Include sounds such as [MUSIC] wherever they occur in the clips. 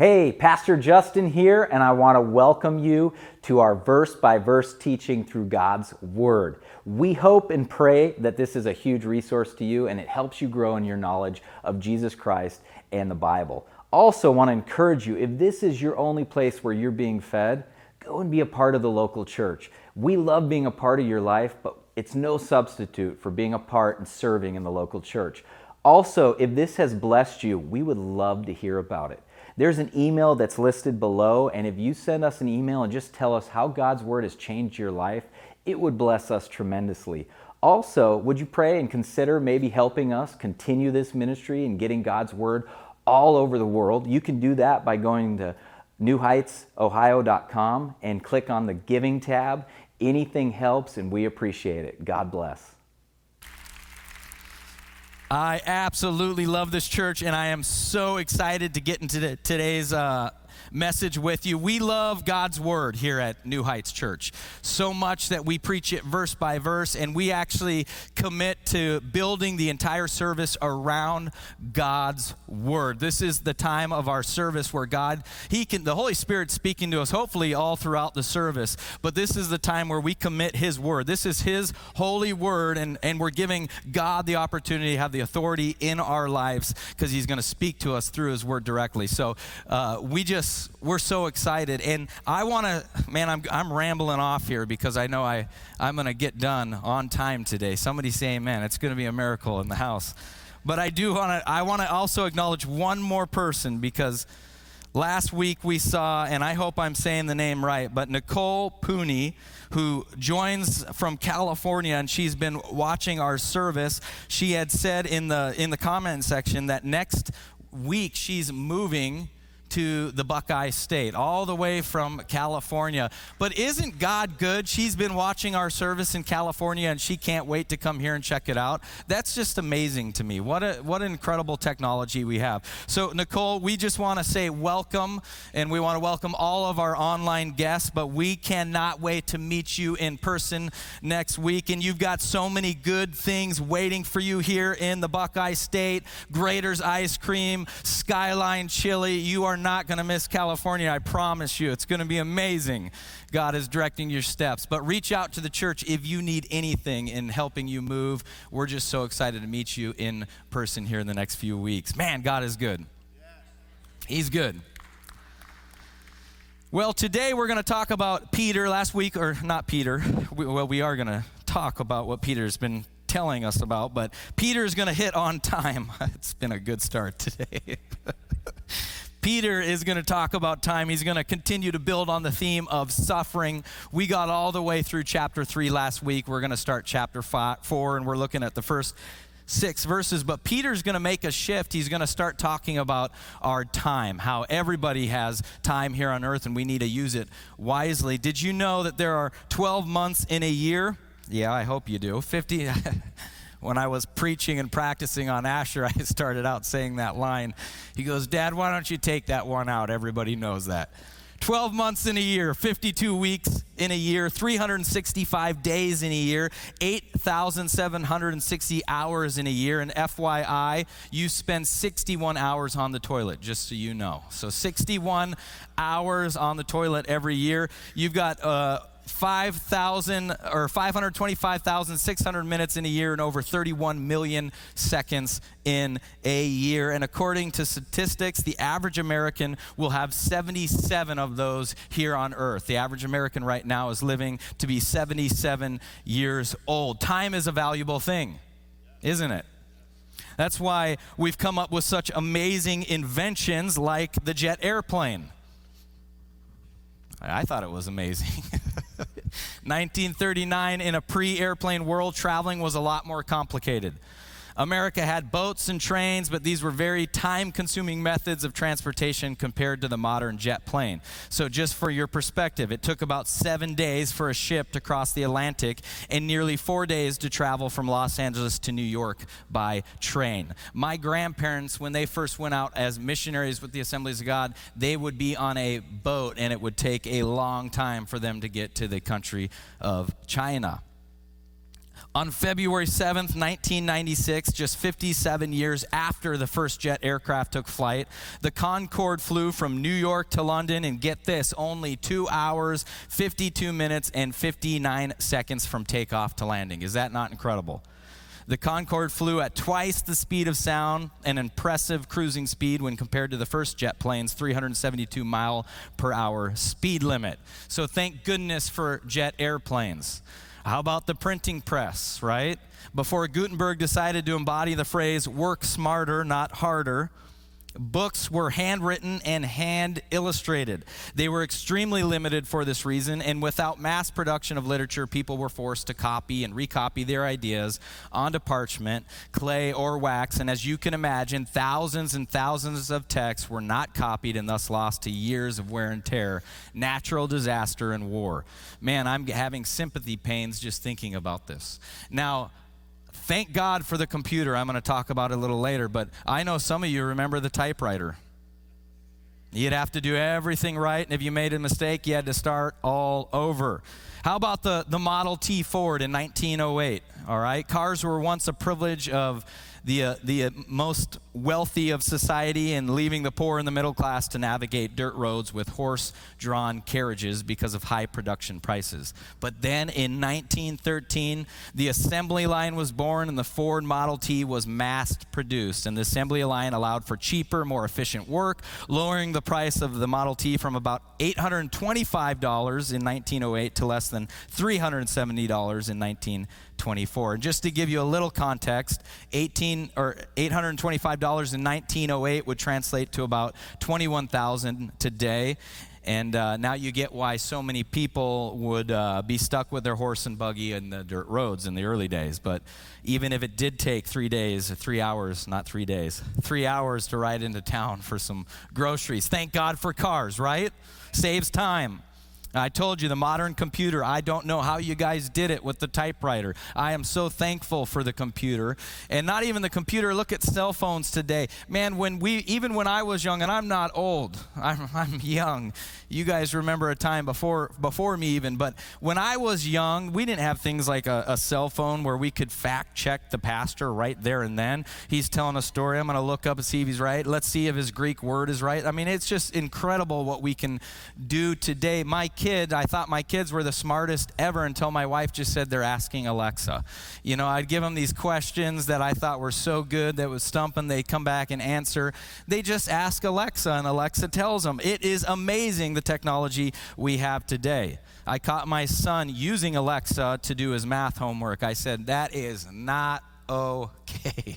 Hey, Pastor Justin here, and I want to welcome you to our verse by verse teaching through God's Word. We hope and pray that this is a huge resource to you and it helps you grow in your knowledge of Jesus Christ and the Bible. Also, want to encourage you if this is your only place where you're being fed, go and be a part of the local church. We love being a part of your life, but it's no substitute for being a part and serving in the local church. Also, if this has blessed you, we would love to hear about it. There's an email that's listed below, and if you send us an email and just tell us how God's Word has changed your life, it would bless us tremendously. Also, would you pray and consider maybe helping us continue this ministry and getting God's Word all over the world? You can do that by going to newheightsohio.com and click on the Giving tab. Anything helps, and we appreciate it. God bless. I absolutely love this church, and I am so excited to get into today's uh, message with you. We love God's word here at New Heights Church so much that we preach it verse by verse, and we actually commit to building the entire service around God's word. This is the time of our service where God, He can, the Holy Spirit speaking to us, hopefully all throughout the service, but this is the time where we commit His word. This is His holy word, and, and we're giving God the opportunity to have the authority in our lives because He's going to speak to us through His word directly. So uh, we just we're so excited. And I want to, man, I'm, I'm rambling off here because I know I, I'm going to get done on time today. Somebody say amen. It's going to be a miracle in the house. But I do want to, I want to also acknowledge one more person because last week we saw, and I hope I'm saying the name right, but Nicole Pooney, who joins from California and she's been watching our service. She had said in the, in the comment section that next week she's moving to the Buckeye State, all the way from California. But isn't God good? She's been watching our service in California and she can't wait to come here and check it out. That's just amazing to me. What, a, what an incredible technology we have. So, Nicole, we just want to say welcome and we want to welcome all of our online guests, but we cannot wait to meet you in person next week. And you've got so many good things waiting for you here in the Buckeye State Graeter's Ice Cream, Skyline Chili. You are not going to miss California. I promise you. It's going to be amazing. God is directing your steps. But reach out to the church if you need anything in helping you move. We're just so excited to meet you in person here in the next few weeks. Man, God is good. He's good. Well, today we're going to talk about Peter. Last week, or not Peter, we, well, we are going to talk about what Peter's been telling us about, but Peter's going to hit on time. [LAUGHS] It's been a good start today. [LAUGHS] Peter is going to talk about time. He's going to continue to build on the theme of suffering. We got all the way through chapter 3 last week. We're going to start chapter five, 4, and we're looking at the first six verses. But Peter's going to make a shift. He's going to start talking about our time, how everybody has time here on earth, and we need to use it wisely. Did you know that there are 12 months in a year? Yeah, I hope you do. 50. [LAUGHS] when I was preaching and practicing on Asher, [LAUGHS] I started out saying that line. He goes, Dad, why don't you take that one out? Everybody knows that. 12 months in a year, 52 weeks in a year, 365 days in a year, 8,760 hours in a year. And FYI, you spend 61 hours on the toilet, just so you know. So 61 hours on the toilet every year. You've got uh, 5,000 or 525,600 minutes in a year and over 31 million seconds in a year. And according to statistics, the average American will have 77 of those here on earth. The average American right now is living to be 77 years old. Time is a valuable thing, isn't it? That's why we've come up with such amazing inventions like the jet airplane. I thought it was amazing. [LAUGHS] 1939, in a pre airplane world, traveling was a lot more complicated. America had boats and trains, but these were very time consuming methods of transportation compared to the modern jet plane. So, just for your perspective, it took about seven days for a ship to cross the Atlantic and nearly four days to travel from Los Angeles to New York by train. My grandparents, when they first went out as missionaries with the Assemblies of God, they would be on a boat and it would take a long time for them to get to the country of China. On February 7th, 1996, just 57 years after the first jet aircraft took flight, the Concorde flew from New York to London, and get this, only two hours, 52 minutes, and 59 seconds from takeoff to landing. Is that not incredible? The Concorde flew at twice the speed of sound, an impressive cruising speed when compared to the first jet plane's 372 mile per hour speed limit. So thank goodness for jet airplanes. How about the printing press, right? Before Gutenberg decided to embody the phrase work smarter, not harder, Books were handwritten and hand illustrated. They were extremely limited for this reason, and without mass production of literature, people were forced to copy and recopy their ideas onto parchment, clay, or wax. And as you can imagine, thousands and thousands of texts were not copied and thus lost to years of wear and tear, natural disaster, and war. Man, I'm having sympathy pains just thinking about this. Now, Thank God for the computer. I'm going to talk about it a little later, but I know some of you remember the typewriter. You'd have to do everything right, and if you made a mistake, you had to start all over. How about the, the Model T Ford in 1908? All right, cars were once a privilege of the, uh, the uh, most wealthy of society and leaving the poor and the middle class to navigate dirt roads with horse drawn carriages because of high production prices. But then in 1913, the assembly line was born and the Ford Model T was mass produced. And the assembly line allowed for cheaper, more efficient work, lowering the price of the Model T from about $825 in 1908 to less than $370 in 1924. And just to give you a little context, 18 or $825 in 1908 would translate to about 21,000 today. And uh, now you get why so many people would uh, be stuck with their horse and buggy in the dirt roads in the early days. But even if it did take three days, three hours, not three days, three hours to ride into town for some groceries, thank God for cars, right? Saves time. I told you the modern computer, I don't know how you guys did it with the typewriter. I am so thankful for the computer. And not even the computer, look at cell phones today. Man, when we even when I was young and I'm not old, [LAUGHS] I'm, I'm young. You guys remember a time before before me even, but when I was young, we didn't have things like a, a cell phone where we could fact check the pastor right there and then. He's telling a story, I'm going to look up and see if he's right. Let's see if his Greek word is right. I mean, it's just incredible what we can do today. My I thought my kids were the smartest ever until my wife just said they're asking Alexa. You know, I'd give them these questions that I thought were so good that was stumping. They come back and answer. They just ask Alexa, and Alexa tells them. It is amazing the technology we have today. I caught my son using Alexa to do his math homework. I said, That is not okay.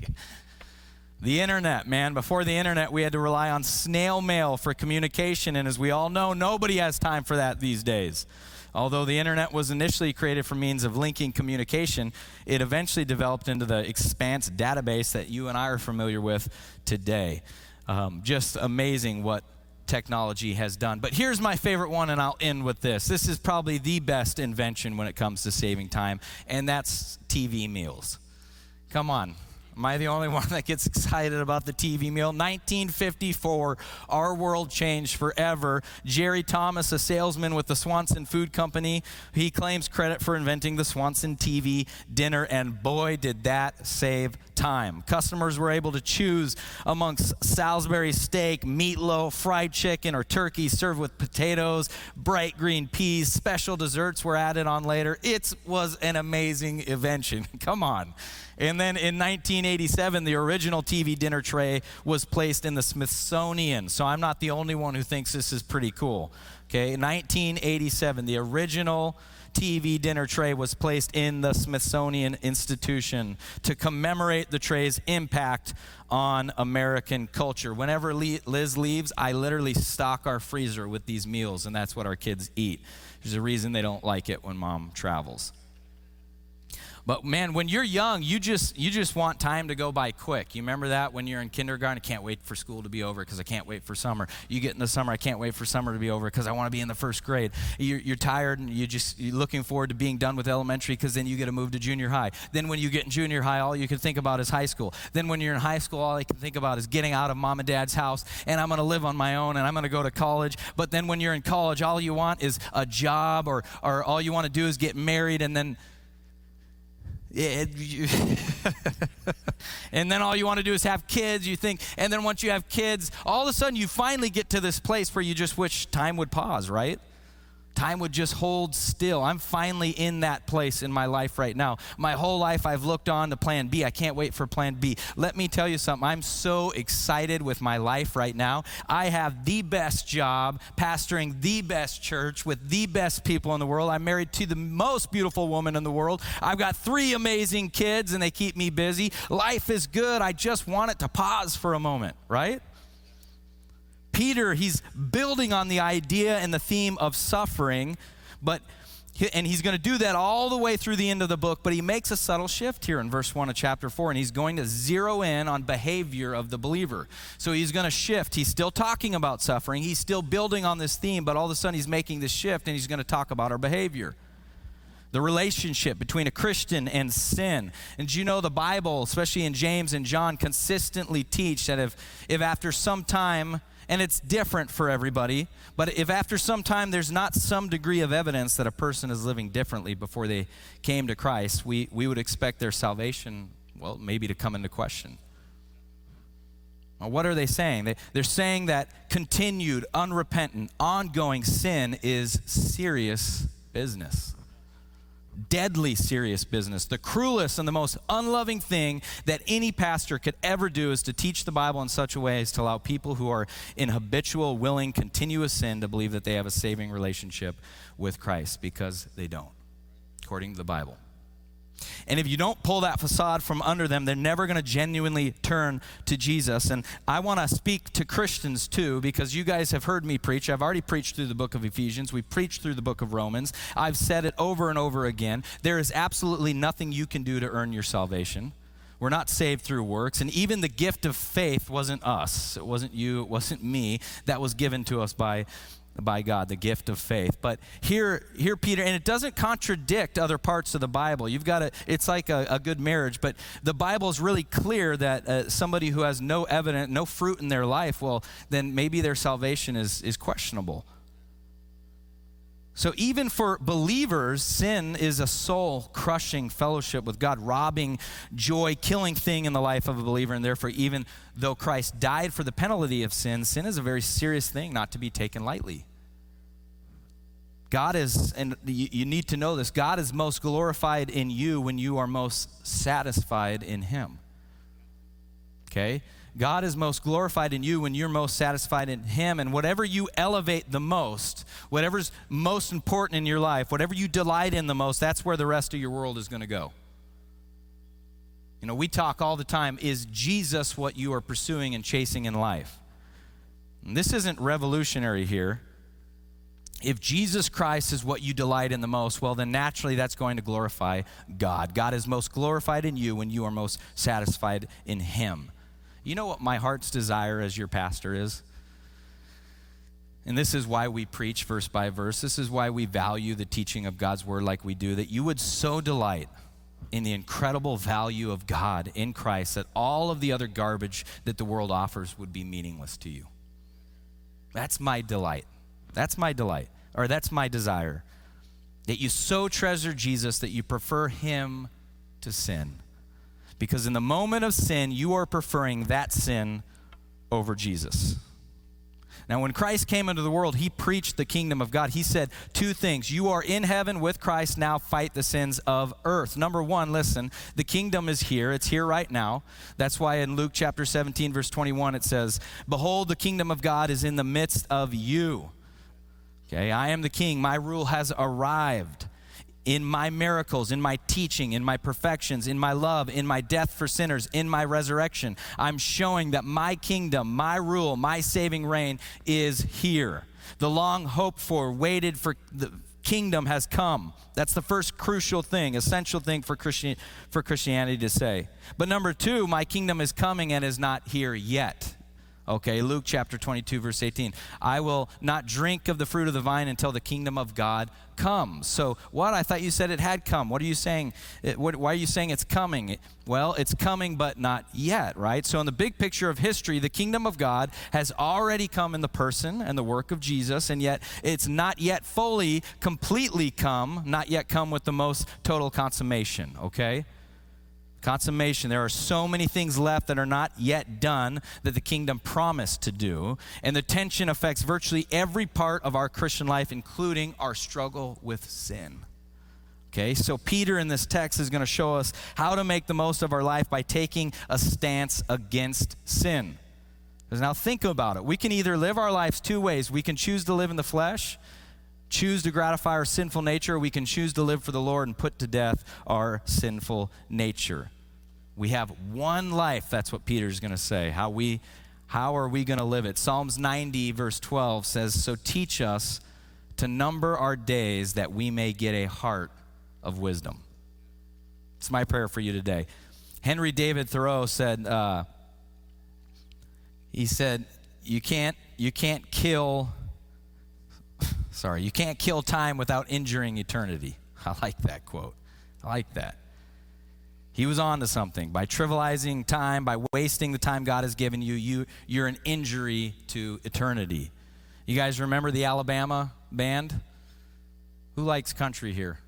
The internet, man. Before the internet, we had to rely on snail mail for communication, and as we all know, nobody has time for that these days. Although the internet was initially created for means of linking communication, it eventually developed into the Expanse database that you and I are familiar with today. Um, just amazing what technology has done. But here's my favorite one, and I'll end with this. This is probably the best invention when it comes to saving time, and that's TV meals. Come on. Am I the only one that gets excited about the TV meal? 1954, our world changed forever. Gerry Thomas, a salesman with the Swanson Food Company, he claims credit for inventing the Swanson TV dinner, and boy, did that save time. Customers were able to choose amongst Salisbury steak, meatloaf, fried chicken, or turkey served with potatoes, bright green peas. Special desserts were added on later. It was an amazing invention. [LAUGHS] Come on. And then in 1987, the original TV dinner tray was placed in the Smithsonian. So I'm not the only one who thinks this is pretty cool. Okay, 1987, the original TV dinner tray was placed in the Smithsonian Institution to commemorate the tray's impact on American culture. Whenever Liz leaves, I literally stock our freezer with these meals, and that's what our kids eat. There's a reason they don't like it when mom travels. But man, when you're young, you just you just want time to go by quick. You remember that when you're in kindergarten? I can't wait for school to be over because I can't wait for summer. You get in the summer, I can't wait for summer to be over because I want to be in the first grade. You're, you're tired and you just you're looking forward to being done with elementary because then you get to move to junior high. Then when you get in junior high, all you can think about is high school. Then when you're in high school, all you can think about is getting out of mom and dad's house and I'm going to live on my own and I'm going to go to college. But then when you're in college, all you want is a job or or all you want to do is get married and then [LAUGHS] And then all you want to do is have kids. You think, and then once you have kids, all of a sudden you finally get to this place where you just wish time would pause, right? Time would just hold still. I'm finally in that place in my life right now. My whole life I've looked on to plan B. I can't wait for plan B. Let me tell you something. I'm so excited with my life right now. I have the best job, pastoring the best church with the best people in the world. I'm married to the most beautiful woman in the world. I've got three amazing kids and they keep me busy. Life is good. I just want it to pause for a moment, right? Peter, he's building on the idea and the theme of suffering, but and he's going to do that all the way through the end of the book, but he makes a subtle shift here in verse 1 of chapter 4, and he's going to zero in on behavior of the believer. So he's going to shift. He's still talking about suffering, he's still building on this theme, but all of a sudden he's making this shift and he's going to talk about our behavior. The relationship between a Christian and sin. And you know the Bible, especially in James and John, consistently teach that if, if after some time and it's different for everybody. But if after some time there's not some degree of evidence that a person is living differently before they came to Christ, we, we would expect their salvation, well, maybe to come into question. What are they saying? They, they're saying that continued, unrepentant, ongoing sin is serious business deadly serious business. The cruelest and the most unloving thing that any pastor could ever do is to teach the Bible in such a way as to allow people who are in habitual, willing, continuous sin to believe that they have a saving relationship with Christ because they don't, according to the Bible. And if you don't pull that facade from under them, they're never going to genuinely turn to Jesus. And I want to speak to Christians too, because you guys have heard me preach. I've already preached through the book of Ephesians, we preached through the book of Romans. I've said it over and over again. There is absolutely nothing you can do to earn your salvation. We're not saved through works. And even the gift of faith wasn't us. It wasn't you. It wasn't me. That was given to us by by God, the gift of faith. But here, here, Peter, and it doesn't contradict other parts of the Bible. You've got to, it's like a, a good marriage, but the Bible is really clear that uh, somebody who has no evidence, no fruit in their life, well, then maybe their salvation is, is questionable. So, even for believers, sin is a soul crushing fellowship with God, robbing joy, killing thing in the life of a believer. And therefore, even though Christ died for the penalty of sin, sin is a very serious thing not to be taken lightly. God is, and you need to know this God is most glorified in you when you are most satisfied in Him. Okay? God is most glorified in you when you're most satisfied in Him. And whatever you elevate the most, whatever's most important in your life, whatever you delight in the most, that's where the rest of your world is going to go. You know, we talk all the time is Jesus what you are pursuing and chasing in life? And this isn't revolutionary here. If Jesus Christ is what you delight in the most, well, then naturally that's going to glorify God. God is most glorified in you when you are most satisfied in Him. You know what my heart's desire as your pastor is? And this is why we preach verse by verse. This is why we value the teaching of God's word like we do, that you would so delight in the incredible value of God in Christ that all of the other garbage that the world offers would be meaningless to you. That's my delight. That's my delight, or that's my desire. That you so treasure Jesus that you prefer him to sin. Because in the moment of sin, you are preferring that sin over Jesus. Now, when Christ came into the world, he preached the kingdom of God. He said two things You are in heaven with Christ, now fight the sins of earth. Number one, listen, the kingdom is here. It's here right now. That's why in Luke chapter 17, verse 21, it says, Behold, the kingdom of God is in the midst of you. Okay, I am the king. My rule has arrived in my miracles, in my teaching, in my perfections, in my love, in my death for sinners, in my resurrection. I'm showing that my kingdom, my rule, my saving reign is here. The long hoped for, waited for the kingdom has come. That's the first crucial thing, essential thing for, Christian, for Christianity to say. But number two, my kingdom is coming and is not here yet. Okay, Luke chapter 22, verse 18. I will not drink of the fruit of the vine until the kingdom of God comes. So, what? I thought you said it had come. What are you saying? It, what, why are you saying it's coming? Well, it's coming, but not yet, right? So, in the big picture of history, the kingdom of God has already come in the person and the work of Jesus, and yet it's not yet fully, completely come, not yet come with the most total consummation, okay? Consummation. There are so many things left that are not yet done that the kingdom promised to do. And the tension affects virtually every part of our Christian life, including our struggle with sin. Okay, so Peter in this text is going to show us how to make the most of our life by taking a stance against sin. Because now think about it. We can either live our lives two ways. We can choose to live in the flesh, choose to gratify our sinful nature, we can choose to live for the Lord and put to death our sinful nature. We have one life, that's what Peter's going to say. How we how are we going to live it? Psalms 90 verse 12 says, "So teach us to number our days that we may get a heart of wisdom. It's my prayer for you today. Henry David Thoreau said, uh, he said, you can't, you can't kill, sorry, you can't kill time without injuring eternity. [LAUGHS] I like that quote. I like that. He was on to something. By trivializing time, by wasting the time God has given you, you you're an injury to eternity. You guys remember the Alabama band? Who likes country here?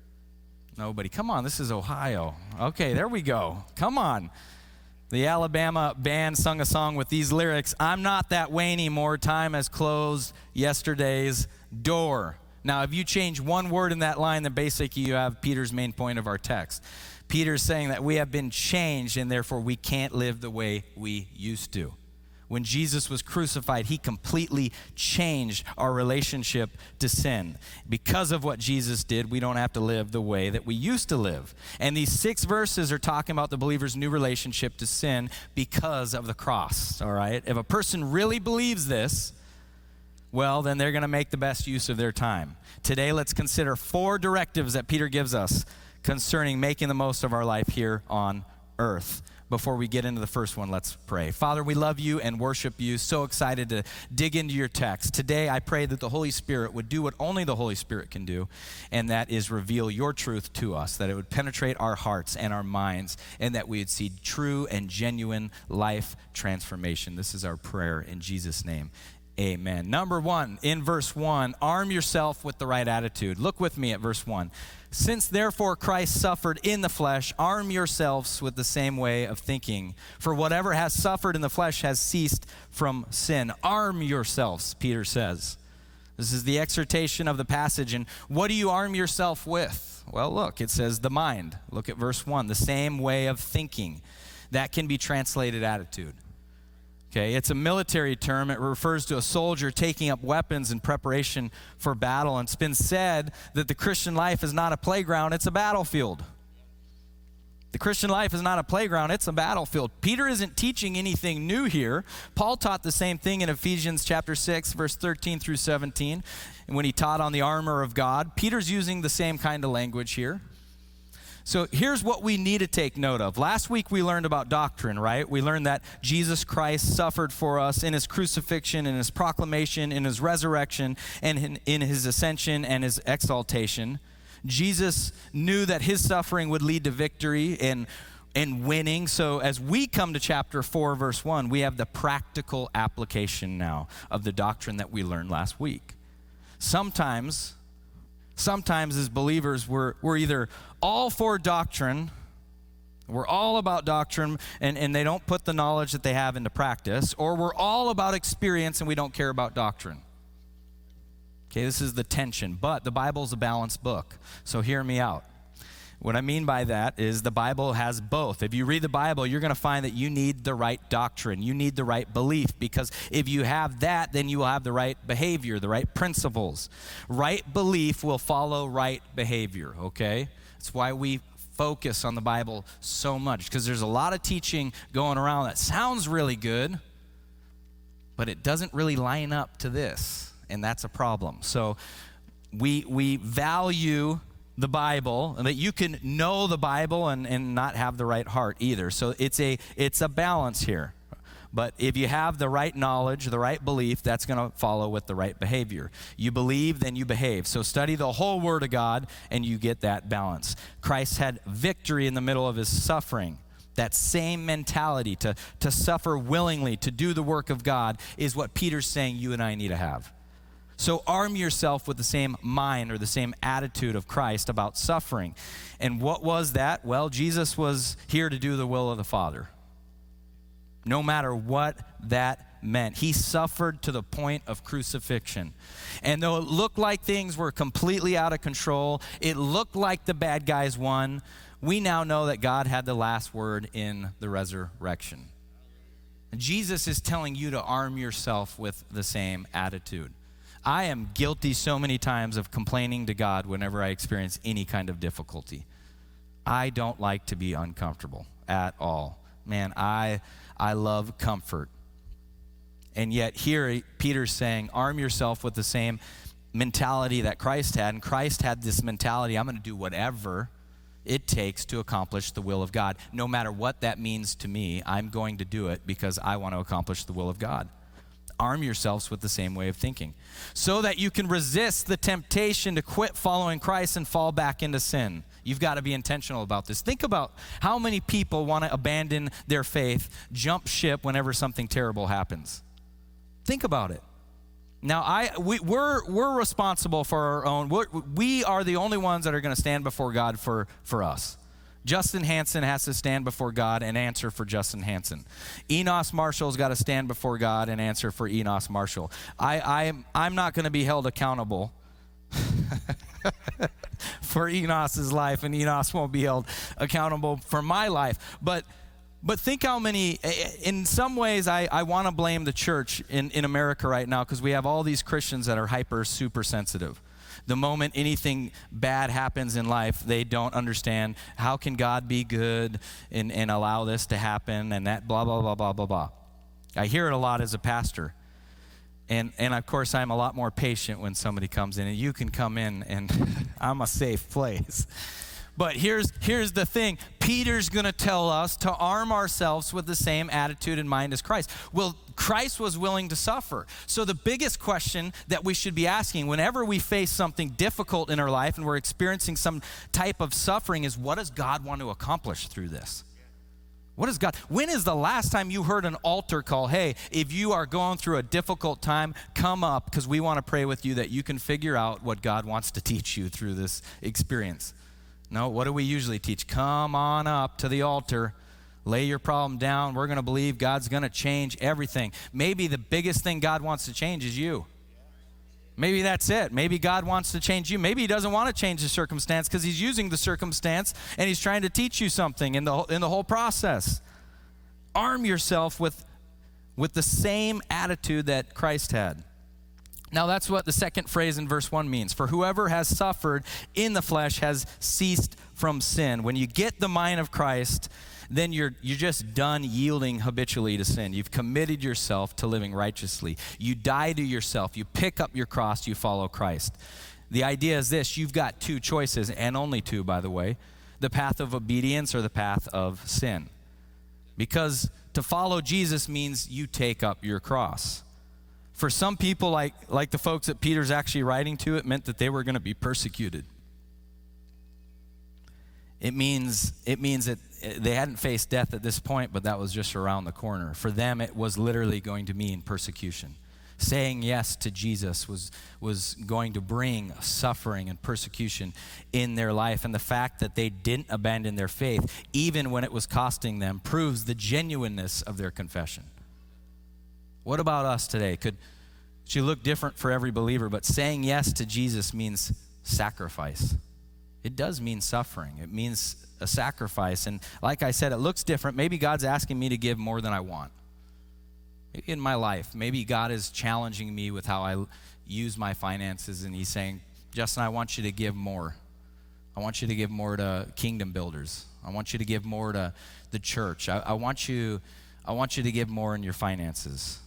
Nobody. Come on, this is Ohio. Okay, there we go. Come on. The Alabama band sung a song with these lyrics I'm not that way anymore. Time has closed yesterday's door. Now, if you change one word in that line, then basically you have Peter's main point of our text. Peter's saying that we have been changed and therefore we can't live the way we used to when Jesus was crucified, he completely changed our relationship to sin. Because of what Jesus did, we don't have to live the way that we used to live. And these six verses are talking about the believer's new relationship to sin because of the cross, all right? If a person really believes this, well, then they're going to make the best use of their time. Today, let's consider four directives that Peter gives us concerning making the most of our life here on earth before we get into the first one, let's pray. Father, we love you and worship you. So excited to dig into your text. Today, I pray that the Holy Spirit would do what only the Holy Spirit can do, and that is reveal your truth to us, that it would penetrate our hearts and our minds, and that we would see true and genuine life transformation. This is our prayer in Jesus' name. Amen. Number one, in verse one, arm yourself with the right attitude. Look with me at verse one. Since therefore Christ suffered in the flesh, arm yourselves with the same way of thinking. For whatever has suffered in the flesh has ceased from sin. Arm yourselves, Peter says. This is the exhortation of the passage. And what do you arm yourself with? Well, look, it says the mind. Look at verse 1 the same way of thinking. That can be translated attitude. Okay, it's a military term. It refers to a soldier taking up weapons in preparation for battle. And it's been said that the Christian life is not a playground, it's a battlefield. The Christian life is not a playground, it's a battlefield. Peter isn't teaching anything new here. Paul taught the same thing in Ephesians chapter 6 verse 13 through 17 when he taught on the armor of God. Peter's using the same kind of language here. So here's what we need to take note of. Last week we learned about doctrine, right? We learned that Jesus Christ suffered for us in his crucifixion, in his proclamation, in his resurrection, and in, in his ascension and his exaltation. Jesus knew that his suffering would lead to victory and and winning. So, as we come to chapter 4, verse 1, we have the practical application now of the doctrine that we learned last week. Sometimes sometimes as believers, we're, we're either all for doctrine, we're all about doctrine, and, and they don't put the knowledge that they have into practice, or we're all about experience and we don't care about doctrine. Okay, this is the tension, but the Bible's a balanced book, so hear me out. What I mean by that is the Bible has both. If you read the Bible, you're going to find that you need the right doctrine. You need the right belief because if you have that, then you will have the right behavior, the right principles. Right belief will follow right behavior, okay? That's why we focus on the Bible so much because there's a lot of teaching going around that sounds really good, but it doesn't really line up to this, and that's a problem. So we we value the Bible, and that you can know the Bible and, and not have the right heart either. So it's a it's a balance here. But if you have the right knowledge, the right belief, that's going to follow with the right behavior. You believe, then you behave. So study the whole Word of God, and you get that balance. Christ had victory in the middle of his suffering. That same mentality to, to suffer willingly, to do the work of God, is what Peter's saying you and I need to have. So arm yourself with the same mind or the same attitude of Christ about suffering. And what was that? Well, Jesus was here to do the will of the Father. No matter what that meant. He suffered to the point of crucifixion. And though it looked like things were completely out of control, it looked like the bad guys won, we now know that God had the last word in the resurrection. Jesus is telling you to arm yourself with the same attitude. I am guilty so many times of complaining to God whenever I experience any kind of difficulty. I don't like to be uncomfortable at all. Man, I I love comfort. And yet here Peter's saying, arm yourself with the same mentality that Christ had. And Christ had this mentality, I'm going to do whatever it takes to accomplish the will of God. No matter what that means to me, I'm going to do it because I want to accomplish the will of God arm yourselves with the same way of thinking so that you can resist the temptation to quit following Christ and fall back into sin. You've got to be intentional about this. Think about how many people want to abandon their faith, jump ship whenever something terrible happens. Think about it. Now, I, we, we're, we're responsible for our own, we're, we are the only ones that are going to stand before God for, for us. Justin Hanson has to stand before God and answer for Justin Hanson. Enos Marshall's got to stand before God and answer for Enos Marshall. I, I am, I'm not going to be held accountable [LAUGHS] for Enos's life, and Enos won't be held accountable for my life. But but think how many, eh, eh, in some ways, I, I want to blame the church in, in America right now because we have all these Christians that are hyper, super sensitive the moment anything bad happens in life, they don't understand how can God be good and, and allow this to happen and that blah, blah, blah, blah, blah, blah. I hear it a lot as a pastor. And, and of course, I'm a lot more patient when somebody comes in, and you can come in, and [LAUGHS] I'm a safe place. But here's, here's the thing Peter's going to tell us to arm ourselves with the same attitude and mind as Christ. Well, Christ was willing to suffer. So, the biggest question that we should be asking whenever we face something difficult in our life and we're experiencing some type of suffering is what does God want to accomplish through this? What is God? When is the last time you heard an altar call? Hey, if you are going through a difficult time, come up because we want to pray with you that you can figure out what God wants to teach you through this experience. No, what do we usually teach? Come on up to the altar. Lay your problem down. We're going to believe God's going to change everything. Maybe the biggest thing God wants to change is you. Maybe that's it. Maybe God wants to change you. Maybe He doesn't want to change the circumstance because He's using the circumstance and He's trying to teach you something in the, in the whole process. Arm yourself with, with the same attitude that Christ had. Now, that's what the second phrase in verse 1 means. For whoever has suffered in the flesh has ceased from sin. When you get the mind of Christ, then you're, you're just done yielding habitually to sin. You've committed yourself to living righteously. You die to yourself. You pick up your cross. You follow Christ. The idea is this you've got two choices, and only two, by the way the path of obedience or the path of sin. Because to follow Jesus means you take up your cross. For some people, like, like the folks that Peter's actually writing to, it meant that they were going to be persecuted. It means, it means that eh, they hadn't faced death at this point, but that was just around the corner. For them, it was literally going to mean persecution. Saying yes to Jesus was, was going to bring suffering and persecution in their life. And the fact that they didn't abandon their faith, even when it was costing them, proves the genuineness of their confession. What about us today? Could she look different for every believer, but saying yes to Jesus means sacrifice. It does mean suffering. It means a sacrifice. And like I said, it looks different. Maybe God's asking me to give more than I want in my life. Maybe God is challenging me with how I use my finances, and He's saying, Justin, I want you to give more. I want you to give more to kingdom builders. I want you to give more to the church. I, I want you, I want you to give more in your finances.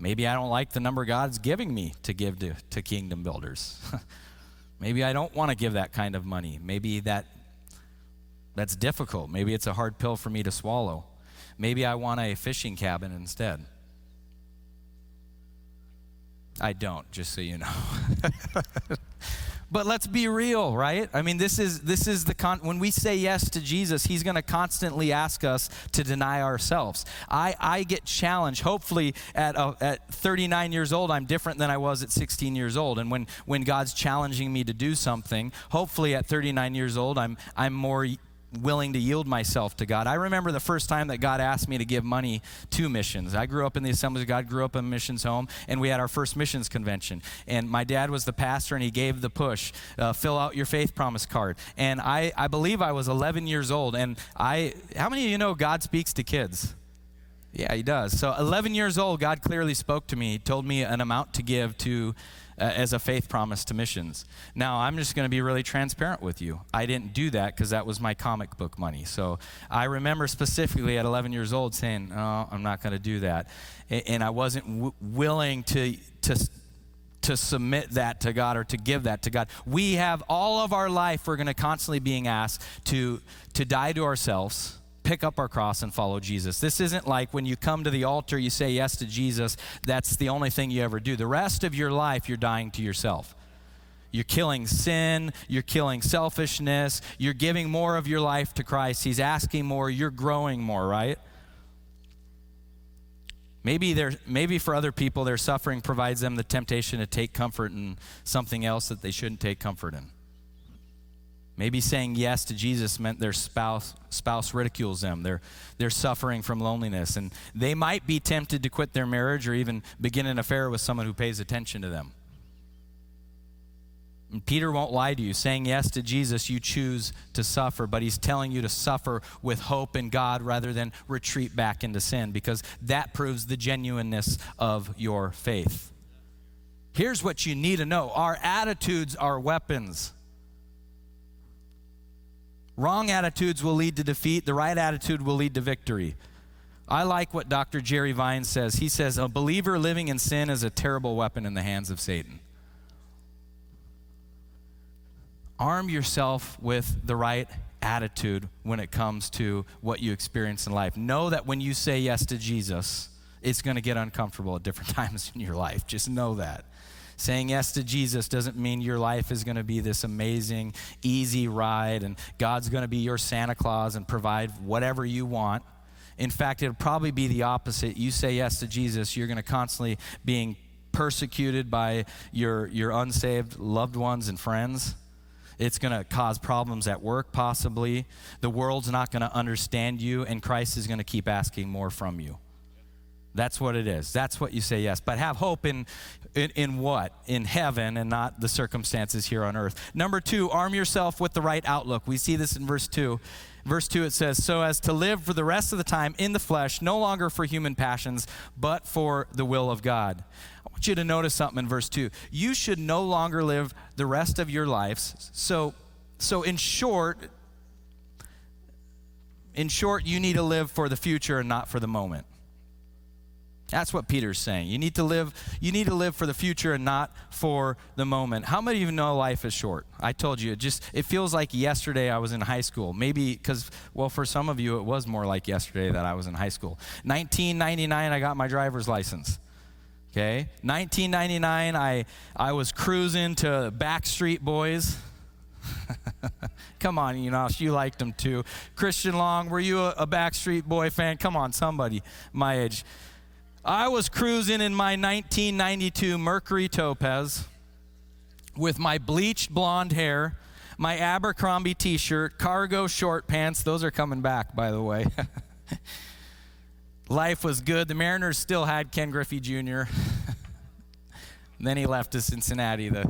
Maybe I don't like the number God's giving me to give to, to kingdom builders. [LAUGHS] Maybe I don't want to give that kind of money. Maybe that that's difficult. Maybe it's a hard pill for me to swallow. Maybe I want a fishing cabin instead. I don't, just so you know. [LAUGHS] But let's be real, right? I mean, this is this is the con- when we say yes to Jesus, He's going to constantly ask us to deny ourselves. I I get challenged. Hopefully, at uh, at 39 years old, I'm different than I was at 16 years old. And when when God's challenging me to do something, hopefully at 39 years old, I'm I'm more willing to yield myself to God. I remember the first time that God asked me to give money to missions. I grew up in the Assemblies of God, grew up in a missions home, and we had our first missions convention. And my dad was the pastor, and he gave the push uh, fill out your faith promise card. And I, I believe I was 11 years old. And I, how many of you know God speaks to kids? Yeah, he does. So, 11 years old, God clearly spoke to me, told me an amount to give to as a faith promise to missions. Now, I'm just going to be really transparent with you. I didn't do that because that was my comic book money. So I remember specifically at 11 years old saying, "No, I'm not going to do that," and I wasn't w- willing to to to submit that to God or to give that to God. We have all of our life we're going to constantly being asked to to die to ourselves pick up our cross and follow Jesus. This isn't like when you come to the altar, you say yes to Jesus, that's the only thing you ever do. The rest of your life, you're dying to yourself. You're killing sin, you're killing selfishness, you're giving more of your life to Christ. He's asking more, you're growing more, right? Maybe, there, maybe for other people, their suffering provides them the temptation to take comfort in something else that they shouldn't take comfort in. Maybe saying yes to Jesus meant their spouse, spouse ridicules them. They're, they're suffering from loneliness. And they might be tempted to quit their marriage or even begin an affair with someone who pays attention to them. And Peter won't lie to you. Saying yes to Jesus, you choose to suffer, but he's telling you to suffer with hope in God rather than retreat back into sin because that proves the genuineness of your faith. Here's what you need to know our attitudes are weapons. Wrong attitudes will lead to defeat, the right attitude will lead to victory. I like what Dr. Jerry Vines says. He says, A believer living in sin is a terrible weapon in the hands of Satan. Arm yourself with the right attitude when it comes to what you experience in life. Know that when you say yes to Jesus, it's going to get uncomfortable at different [LAUGHS] times in your life. Just know that. Saying yes to Jesus doesn't mean your life is going to be this amazing, easy ride and God's going to be your Santa Claus and provide whatever you want. In fact, it'll probably be the opposite. You say yes to Jesus, you're going to constantly being persecuted by your, your unsaved loved ones and friends. It's going to cause problems at work, possibly. The world's not going to understand you, and Christ is going to keep asking more from you. That's what it is. That's what you say yes. But have hope in, in, in, what? In heaven and not the circumstances here on earth. Number two, arm yourself with the right outlook. We see this in verse two. Verse 2, it says, So as to live for the rest of the time in the flesh, no longer for human passions, but for the will of God. I want you to notice something in verse 2. You should no longer live the rest of your lives. So, so in short, in short, you need to live for the future and not for the moment. That's what Peter's saying. You need to live you need to live for the future and not for the moment. How many of you know life is short? I told you, it just it feels like yesterday I was in high school. Maybe cuz well for some of you it was more like yesterday that I was in high school. 1999 I got my driver's license. Okay? 1999 I I was cruising to Backstreet Boys. [LAUGHS] Come on, Enosh, you liked them too. Christian Long, were you a, a Backstreet Boy fan? Come on, somebody my age. I was cruising in my 1992 Mercury Topaz with my bleached blonde hair, my Abercrombie t shirt, cargo short pants. Those are coming back, by the way. [LAUGHS] Life was good. The Mariners still had Ken Griffey Jr. [LAUGHS] then he left to Cincinnati the,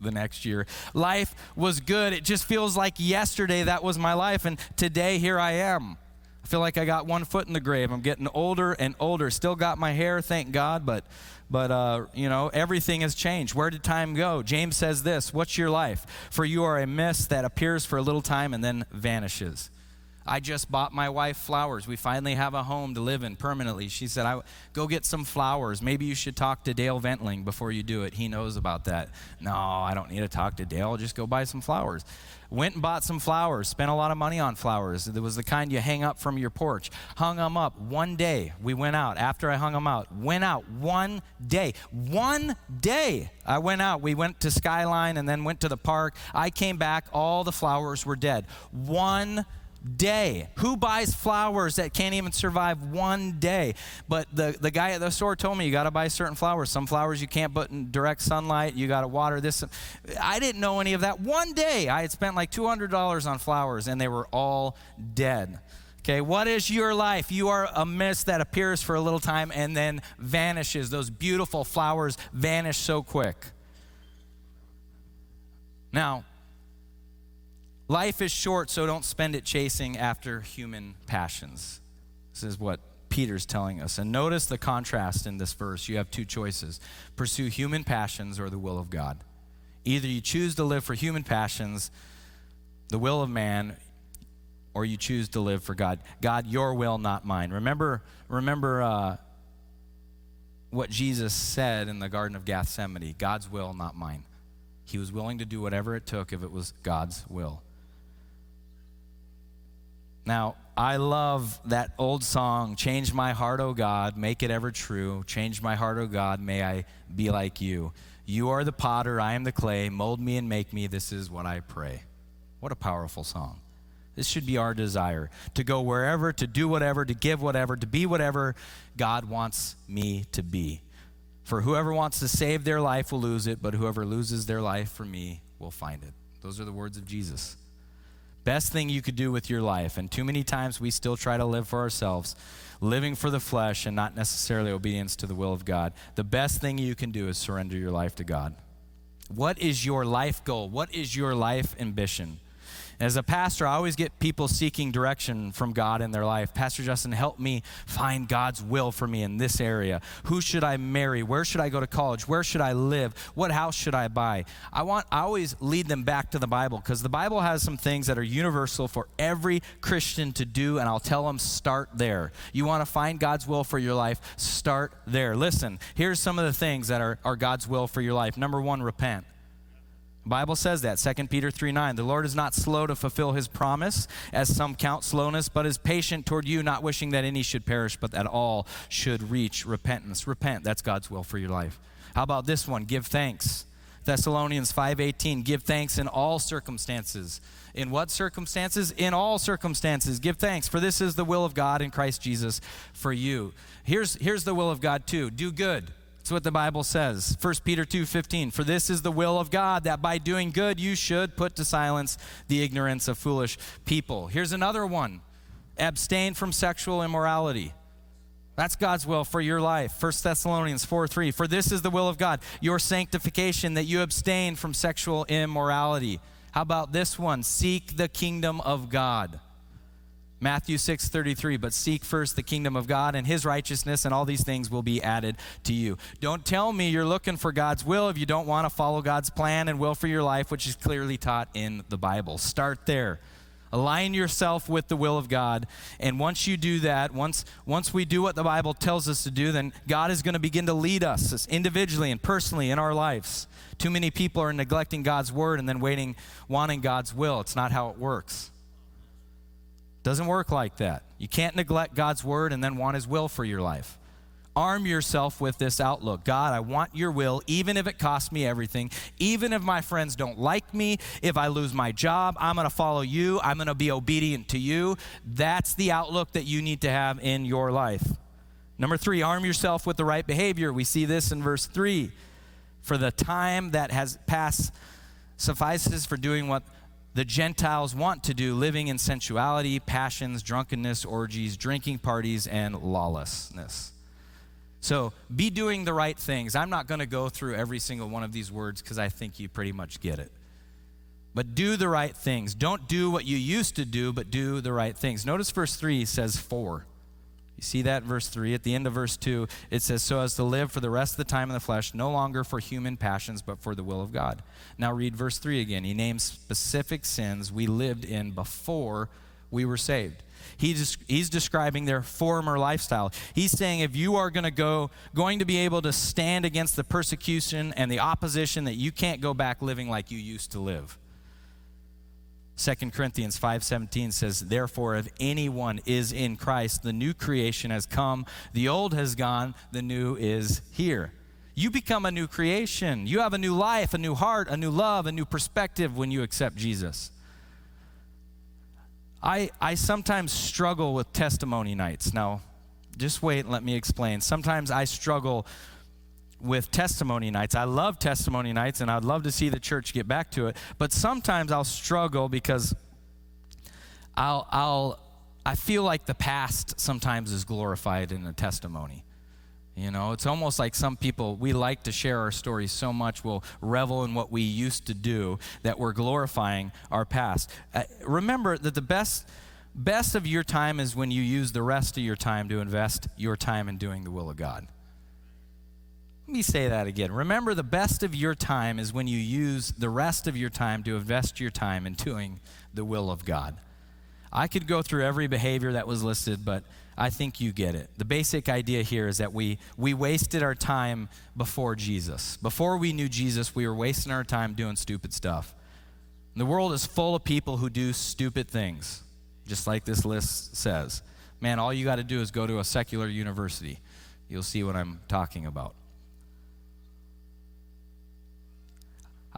the next year. Life was good. It just feels like yesterday that was my life, and today here I am. Feel like I got one foot in the grave. I'm getting older and older. Still got my hair, thank God, but but uh, you know everything has changed. Where did time go? James says this: "What's your life? For you are a mist that appears for a little time and then vanishes." I just bought my wife flowers. We finally have a home to live in permanently. She said, I, Go get some flowers. Maybe you should talk to Dale Ventling before you do it. He knows about that. No, I don't need to talk to Dale. Just go buy some flowers. Went and bought some flowers, spent a lot of money on flowers. It was the kind you hang up from your porch. Hung them up one day. We went out after I hung them out. Went out one day. One day I went out. We went to Skyline and then went to the park. I came back. All the flowers were dead. One day. Who buys flowers that can't even survive one day? But the, the guy at the store told me you got to buy certain flowers. Some flowers you can't put in direct sunlight. You got to water this. I didn't know any of that. One day I had spent like $200 on flowers and they were all dead. Okay, what is your life? You are a mist that appears for a little time and then vanishes. Those beautiful flowers vanish so quick. Now, Life is short, so don't spend it chasing after human passions. This is what Peter's telling us. And notice the contrast in this verse. You have two choices pursue human passions or the will of God. Either you choose to live for human passions, the will of man, or you choose to live for God. God, your will, not mine. Remember, remember uh, what Jesus said in the Garden of Gethsemane God's will, not mine. He was willing to do whatever it took if it was God's will. Now, I love that old song, Change My Heart, O God, Make It Ever True. Change my heart, O God, may I be like you. You are the potter, I am the clay. Mold me and make me, this is what I pray. What a powerful song. This should be our desire to go wherever, to do whatever, to give whatever, to be whatever God wants me to be. For whoever wants to save their life will lose it, but whoever loses their life for me will find it. Those are the words of Jesus best thing you could do with your life. And too many times we still try to live for ourselves, living for the flesh and not necessarily obedience to the will of God. The best thing you can do is surrender your life to God. What is your life goal? What is your life ambition? As a pastor, I always get people seeking direction from God in their life. Pastor Justin, help me find God's will for me in this area. Who should I marry? Where should I go to college? Where should I live? What house should I buy? I want I always lead them back to the Bible because the Bible has some things that are universal for every Christian to do and I'll tell them start there. You want to find God's will for your life, start there. Listen, here's some of the things that are, are God's will for your life. Number 1, repent. Bible says that 2 Peter 3 9. The Lord is not slow to fulfill his promise, as some count slowness, but is patient toward you, not wishing that any should perish, but that all should reach repentance. Repent, that's God's will for your life. How about this one? Give thanks. Thessalonians 5:18 Give thanks in all circumstances. In what circumstances? In all circumstances. Give thanks, for this is the will of God in Christ Jesus for you. Here's here's the will of God too. Do good that's what the Bible says. 1 Peter 2:15. For this is the will of God that by doing good you should put to silence the ignorance of foolish people. Here's another one. Abstain from sexual immorality. That's God's will for your life. 1 Thessalonians 4 3. For this is the will of God, your sanctification, that you abstain from sexual immorality. How about this one? Seek the kingdom of God. Matthew 6:33 but seek first the kingdom of God and his righteousness and all these things will be added to you. Don't tell me you're looking for God's will if you don't want to follow God's plan and will for your life which is clearly taught in the Bible. Start there. Align yourself with the will of God and once you do that, once once we do what the Bible tells us to do, then God is going to begin to lead us individually and personally in our lives. Too many people are neglecting God's word and then waiting wanting God's will. It's not how it works. Doesn't work like that. You can't neglect God's word and then want his will for your life. Arm yourself with this outlook God, I want your will, even if it costs me everything. Even if my friends don't like me, if I lose my job, I'm going to follow you. I'm going to be obedient to you. That's the outlook that you need to have in your life. Number three, arm yourself with the right behavior. We see this in verse three. For the time that has passed suffices for doing what the Gentiles want to do, living in sensuality, passions, drunkenness, orgies, drinking parties, and lawlessness. So be doing the right things. I'm not going to go through every single one of these words because I think you pretty much get it. But do the right things. Don't do what you used to do, but do the right things. Notice verse 3 says for. You see that verse 3. At the end of verse 2, it says, So as to live for the rest of the time in the flesh, no longer for human passions, but for the will of God. Now read verse 3 again. He names specific sins we lived in before we were saved. He's, he's describing their former lifestyle. He's saying if you are going to go, going to be able to stand against the persecution and the opposition, that you can't go back living like you used to live. 2 Corinthians 5:17 says, "Therefore if anyone is in Christ, the new creation has come, the old has gone, the new is here." You become a new creation. You have a new life, a new heart, a new love, a new perspective when you accept Jesus. I, I sometimes struggle with testimony nights. Now, just wait and let me explain. Sometimes I struggle with testimony nights. I love testimony nights and I'd love to see the church get back to it. But sometimes I'll struggle because I'll, I'll, I feel like the past sometimes is glorified in a testimony. You know, it's almost like some people, we like to share our stories so much, we'll revel in what we used to do that we're glorifying our past. Uh, remember that the best, best of your time is when you use the rest of your time to invest your time in doing the will of God. Let me say that again. Remember, the best of your time is when you use the rest of your time to invest your time in doing the will of God. I could go through every behavior that was listed, but I think you get it. The basic idea here is that we, we wasted our time before Jesus. Before we knew Jesus, we were wasting our time doing stupid stuff. And the world is full of people who do stupid things, just like this list says. Man, all you got to do is go to a secular university. You'll see what I'm talking about.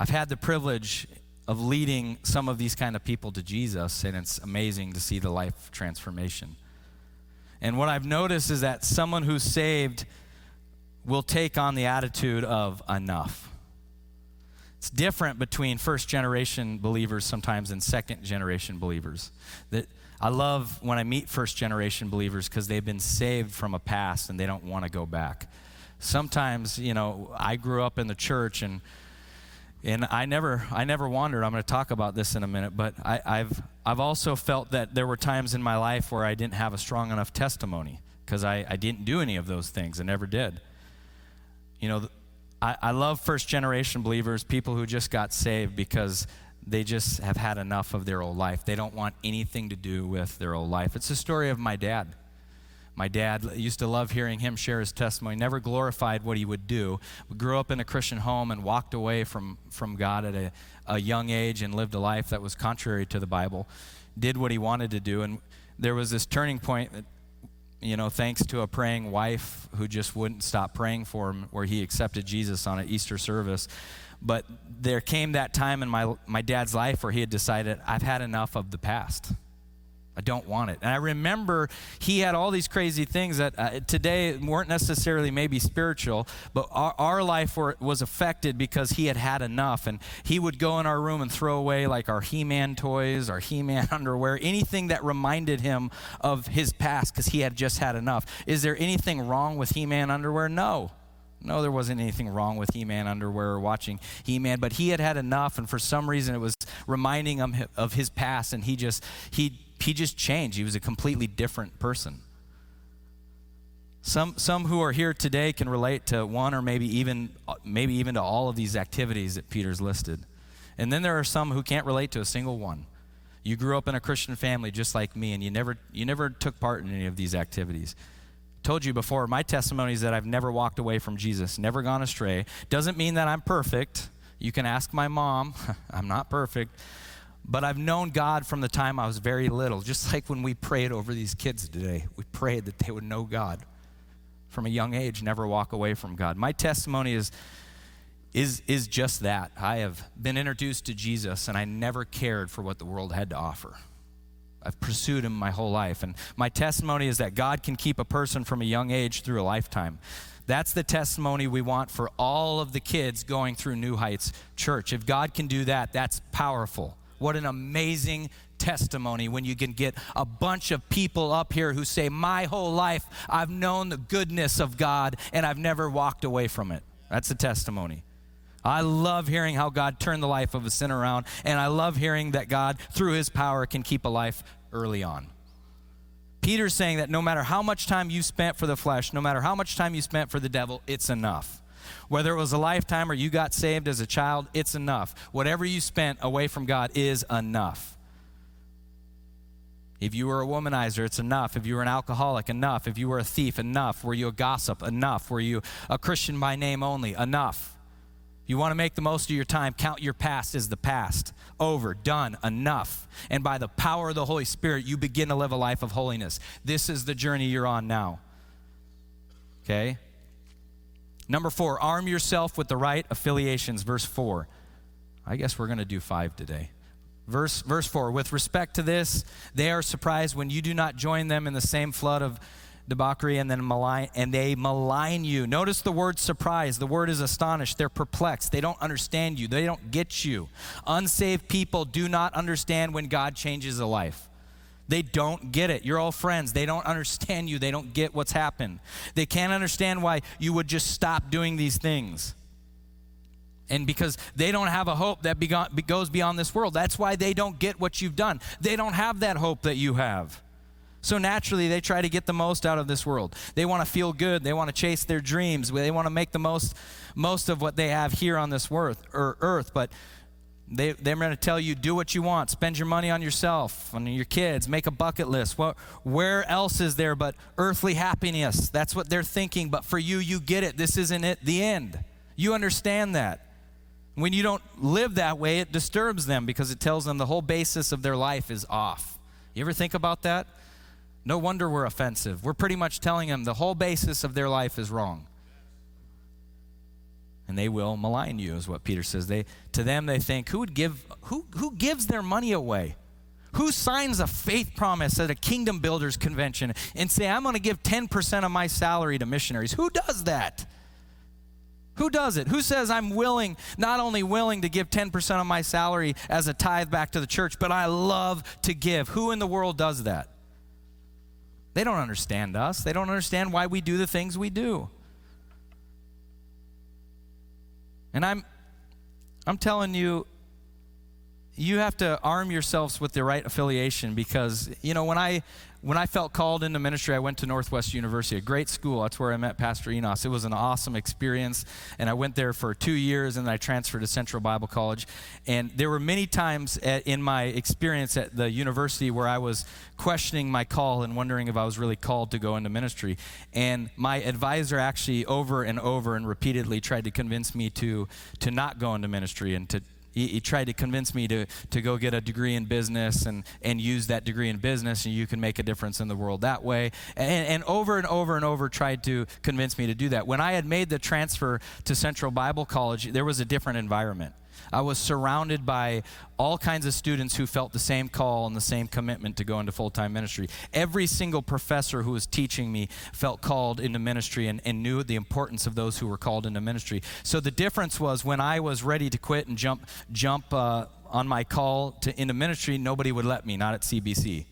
I've had the privilege of leading some of these kind of people to Jesus, and it's amazing to see the life transformation. And what I've noticed is that someone who's saved will take on the attitude of enough. It's different between first generation believers sometimes and second generation believers. That I love when I meet first generation believers because they've been saved from a past and they don't want to go back. Sometimes, you know, I grew up in the church and and I never, I never wandered. I'm going to talk about this in a minute, but I, I've, I've also felt that there were times in my life where I didn't have a strong enough testimony because I, I didn't do any of those things. I never did. You know, I, I love first generation believers, people who just got saved because they just have had enough of their old life. They don't want anything to do with their old life. It's the story of my dad. My dad used to love hearing him share his testimony, never glorified what he would do. We grew up in a Christian home and walked away from, from God at a, a young age and lived a life that was contrary to the Bible. Did what he wanted to do. And there was this turning point that, you know, thanks to a praying wife who just wouldn't stop praying for him, where he accepted Jesus on an Easter service. But there came that time in my, my dad's life where he had decided, I've had enough of the past. I don't want it. And I remember he had all these crazy things that uh, today weren't necessarily maybe spiritual, but our, our life were, was affected because he had had enough. And he would go in our room and throw away like our He Man toys, our He Man [LAUGHS] underwear, anything that reminded him of his past because he had just had enough. Is there anything wrong with He Man underwear? No. No, there wasn't anything wrong with He Man underwear or watching He Man, but he had had enough, and for some reason it was reminding him of his past, and he just, he, he just changed. He was a completely different person. Some, some who are here today can relate to one or maybe even, uh, maybe even to all of these activities that Peter's listed. And then there are some who can't relate to a single one. You grew up in a Christian family just like me, and you never, you never took part in any of these activities. Told you before, my testimony is that I've never walked away from Jesus, never gone astray. Doesn't mean that I'm perfect. You can ask my mom. [LAUGHS] I'm not perfect. But I've known God from the time I was very little, just like when we prayed over these kids today. We prayed that they would know God from a young age, never walk away from God. My testimony is, is, is just that. I have been introduced to Jesus, and I never cared for what the world had to offer. I've pursued him my whole life. And my testimony is that God can keep a person from a young age through a lifetime. That's the testimony we want for all of the kids going through New Heights Church. If God can do that, that's powerful. What an amazing testimony when you can get a bunch of people up here who say, My whole life I've known the goodness of God and I've never walked away from it. That's a testimony. I love hearing how God turned the life of a sinner around, and I love hearing that God, through his power, can keep a life early on. Peter's saying that no matter how much time you spent for the flesh, no matter how much time you spent for the devil, it's enough. Whether it was a lifetime or you got saved as a child, it's enough. Whatever you spent away from God is enough. If you were a womanizer, it's enough. If you were an alcoholic, enough. If you were a thief, enough. Were you a gossip? Enough. Were you a Christian by name only? Enough. You want to make the most of your time, count your past as the past. Over, done, enough. And by the power of the Holy Spirit, you begin to live a life of holiness. This is the journey you're on now. Okay? Number four, arm yourself with the right affiliations. Verse four. I guess we're going to do five today. Verse, verse 4 With respect to this, they are surprised when you do not join them in the same flood of debauchery and then malign and they malign you. Notice the word surprise. The word is astonished. They're perplexed. They don't understand you. They don't get you. Unsaved people do not understand when god changes a life they don't get it. You're all friends. They don't understand you. They don't get what's happened. They can't understand why you would just stop doing these things. And because they don't have a hope that goes beyond this world. That's why they don't get what you've done. They don't have that hope that you have. So naturally, they try to get the most out of this world. They want to feel good. They want to chase their dreams. They want to make the most, most of what they have here on this earth. Or er, earth. But they, they're going to tell you do what you want, spend your money on yourself, on your kids, make a bucket list. What, where else is there but earthly happiness? That's what they're thinking. But for you, you get it. This isn't it, the end. You understand that. When you don't live that way, it disturbs them because it tells them the whole basis of their life is off. You ever think about that? No wonder we're offensive. We're pretty much telling them the whole basis of their life is wrong. And they will malign you, is what Peter says. They, to them, they think, who would give, who, who gives their money away? Who signs a faith promise at a kingdom builders convention and say, I'm going to give 10% of my salary to missionaries? Who does that? Who does it? Who says I'm willing, not only willing to give 10% of my salary as a tithe back to the church, but I love to give? Who in the world does that? They don't understand us. They don't understand why we do the things we do. And I'm I'm telling you you have to arm yourselves with the right affiliation because you know when I when I felt called into ministry, I went to Northwest University, a great school. That's where I met Pastor Enos. It was an awesome experience, and I went there for two years, and then I transferred to Central Bible College. And there were many times at, in my experience at the university where I was questioning my call and wondering if I was really called to go into ministry. And my advisor actually, over and over and repeatedly, tried to convince me to to not go into ministry and to he, he, tried to convince me to, to go get a degree in business and, and use that degree in business, and you can make a difference in the world that way. And, and over and over and over tried to convince me to do that. When I had made the transfer to Central Bible College, there was a different environment. I was surrounded by all kinds of students who felt the same call and the same commitment to go into full time ministry. Every single professor who was teaching me felt called into ministry and, and knew the importance of those who were called into ministry. So the difference was when I was ready to quit and jump, jump uh, on my call to into ministry, nobody would let me, not at CBC.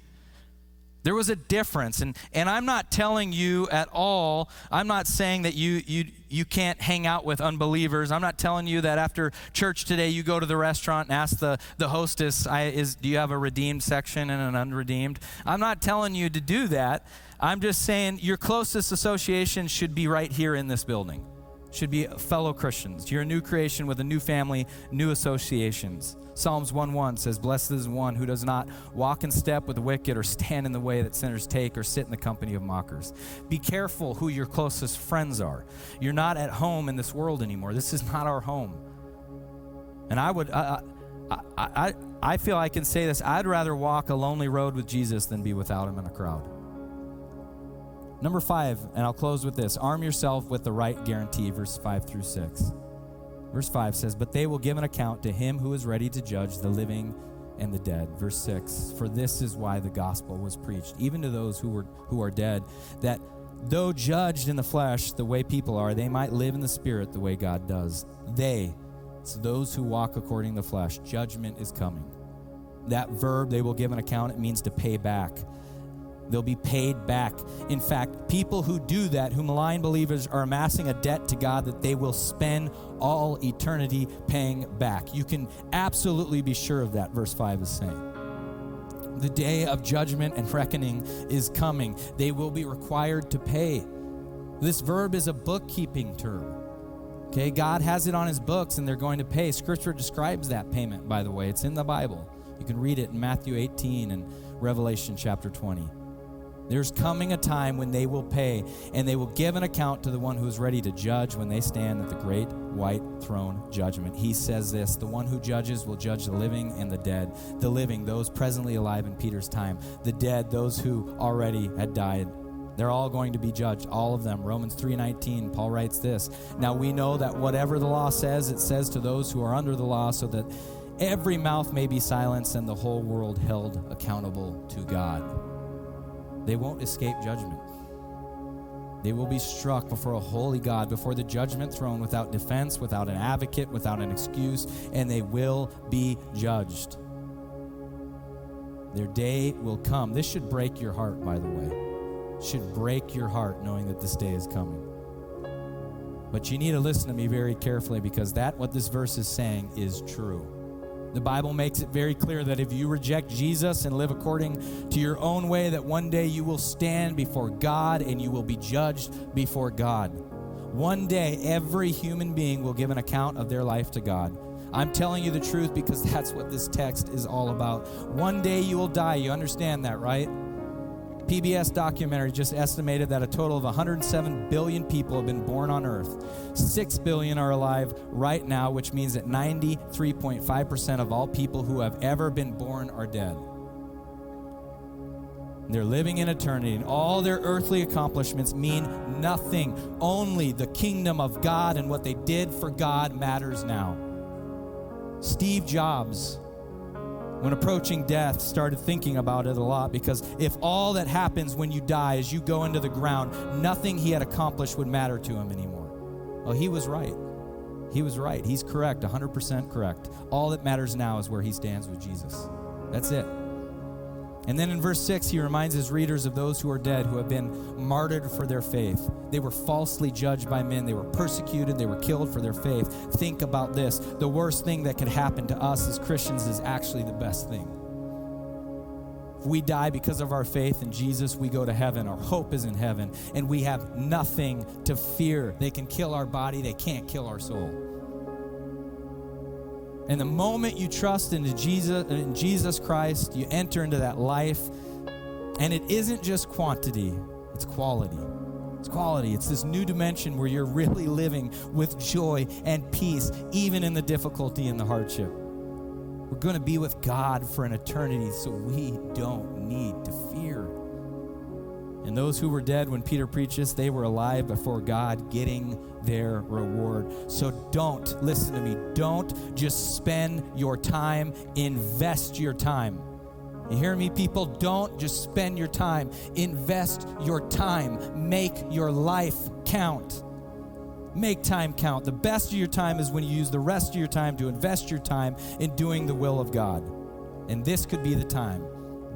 There was a difference. And, and I'm not telling you at all, I'm not saying that you, you, you can't hang out with unbelievers. I'm not telling you that after church today you go to the restaurant and ask the, the hostess, I, is, do you have a redeemed section and an unredeemed? I'm not telling you to do that. I'm just saying your closest association should be right here in this building, should be fellow Christians. You're a new creation with a new family, new associations. Psalms 1:1 says, Blessed is one who does not walk in step with the wicked or stand in the way that sinners take or sit in the company of mockers. Be careful who your closest friends are. You're not at home in this world anymore. This is not our home. And I would, I, I, I, I feel I can say this I'd rather walk a lonely road with Jesus than be without him in a crowd. Number five, and I'll close with this arm yourself with the right guarantee, verse 5 through 6. Verse 5 says, But they will give an account to him who is ready to judge the living and the dead. Verse 6 For this is why the gospel was preached, even to those who, were, who are dead, that though judged in the flesh the way people are, they might live in the spirit the way God does. They, it's those who walk according to the flesh, judgment is coming. That verb, they will give an account, it means to pay back. They'll be paid back. In fact, people who do that, who malign believers, are amassing a debt to God that they will spend all eternity paying back. You can absolutely be sure of that, verse 5 is saying. The day of judgment and reckoning is coming. They will be required to pay. This verb is a bookkeeping term. Okay, God has it on his books and they're going to pay. Scripture describes that payment, by the way. It's in the Bible. You can read it in Matthew 18 and Revelation chapter 20. There's coming a time when they will pay, and they will give an account to the one who is ready to judge when they stand at the great white throne judgment. He says this The one who judges will judge the living and the dead. The living, those presently alive in Peter's time. The dead, those who already had died. They're all going to be judged, all of them. Romans 3:19, Paul writes this. Now we know that whatever the law says, it says to those who are under the law, so that every mouth may be silenced and the whole world held accountable to God. They won't escape judgment. They will be struck before a holy God, before the judgment throne, without defense, without an advocate, without an excuse, and they will be judged. Their day will come. This should break your heart, by the way. Should break your heart knowing that this day is coming. But you need to listen to me very carefully because that what this verse is saying is true. The Bible makes it very clear that if you reject Jesus and live according to your own way, that one day you will stand before God and you will be judged before God. One day, every human being will give an account of their life to God. I'm telling you the truth because [LAUGHS] that's what this text is all about. One day you will die. You understand that, right? PBS documentary just estimated that a total of 107 billion people have been born on Earth. 6 billion are alive right now, which means that 93.5% of all people who have ever been born are dead. They're living in eternity, and all their earthly accomplishments mean nothing. Only the kingdom of God and what they did for God matters now. Steve Jobs when approaching death, started thinking about it a lot because if all that happens when you die is you go into the ground, nothing he had accomplished would matter to him anymore. Well, he was right. He was right. He's correct, 100% correct. All that matters now is where he stands with Jesus. That's it. And then in verse 6, he reminds his readers of those who are dead, who have been martyred for their faith. They were falsely judged by men, they were persecuted, they were killed for their faith. Think about this the worst thing that could happen to us as Christians is actually the best thing. If we die because of our faith in Jesus, we go to heaven. Our hope is in heaven, and we have nothing to fear. They can kill our body, they can't kill our soul. And the moment you trust into Jesus, in Jesus Christ, you enter into that life. And it isn't just quantity, it's quality. It's quality. It's this new dimension where you're really living with joy and peace, even in the difficulty and the hardship. We're going to be with God for an eternity, so we don't need to fear. And those who were dead when Peter preached this, they were alive before God, getting their reward. So don't, listen to me, don't just spend your time, invest your time. You hear me, people? Don't just spend your time, invest your time, make your life count. Make time count. The best of your time is when you use the rest of your time to invest your time in doing the will of God. And this could be the time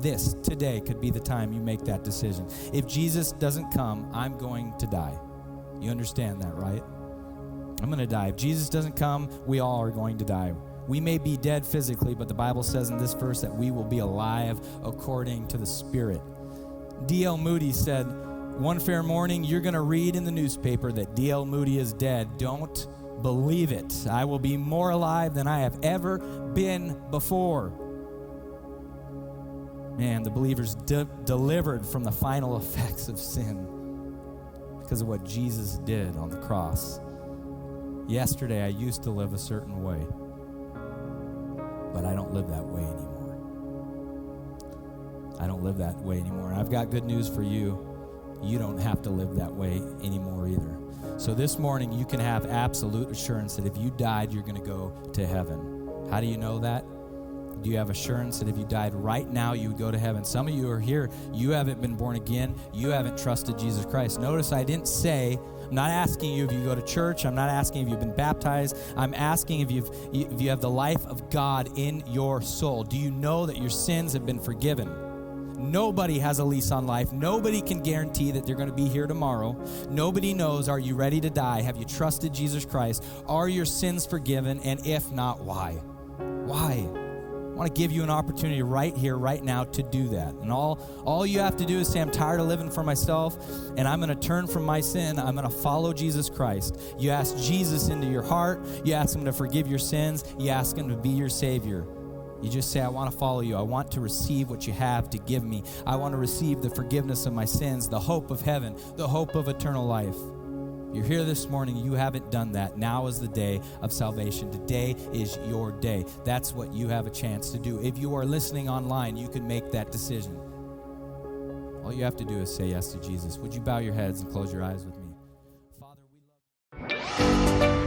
this today could be the time you make that decision. If Jesus doesn't come, I'm going to die. You understand that, right? I'm going to die. If Jesus doesn't come, we all are going to die. We may be dead physically, but the Bible says in this verse that we will be alive according to the Spirit. D.L. Moody said, One fair morning, you're going to read in the newspaper that D.L. Moody is dead. Don't believe it. I will be more alive than I have ever been before man, the believers de- delivered from the final [LAUGHS] effects of sin because of what Jesus did on the cross. Yesterday, I used to live a certain way, but I don't live that way anymore. I don't live that way anymore. I've got good news for you. You don't have to live that way anymore either. So this morning, you can have absolute assurance that if you died, you're going to go to heaven. How do you know that? Do you have assurance that if you died right now, you would go to heaven? Some of you are here, you haven't been born again, you haven't trusted Jesus Christ. Notice I didn't say, I'm not asking you if you go to church, I'm not asking if you've been baptized, I'm asking if, you've, if you have the life of God in your soul. Do you know that your sins have been forgiven? Nobody has a lease on life. Nobody can guarantee that they're going to be here tomorrow. Nobody knows are you ready to die? Have you trusted Jesus Christ? Are your sins forgiven? And if not, why? Why? I want to give you an opportunity right here, right now to do that. And all, all you have to do is say, I'm tired of living for myself and I'm going to turn from my sin. I'm going to follow Jesus Christ. You ask Jesus into your heart, you ask him to forgive your sins, you ask him to be your Savior. You just say, I want to follow you. I want to receive what you have to give me. I want to receive the forgiveness of my sins, the hope of heaven, the hope of eternal life. You're here this morning, you haven't done that. Now is the day of salvation. Today is your day. That's what you have a chance to do. If you are listening online, you can make that decision. All you have to do is say yes to Jesus. Would you bow your heads and close your eyes with me? Father, we love you.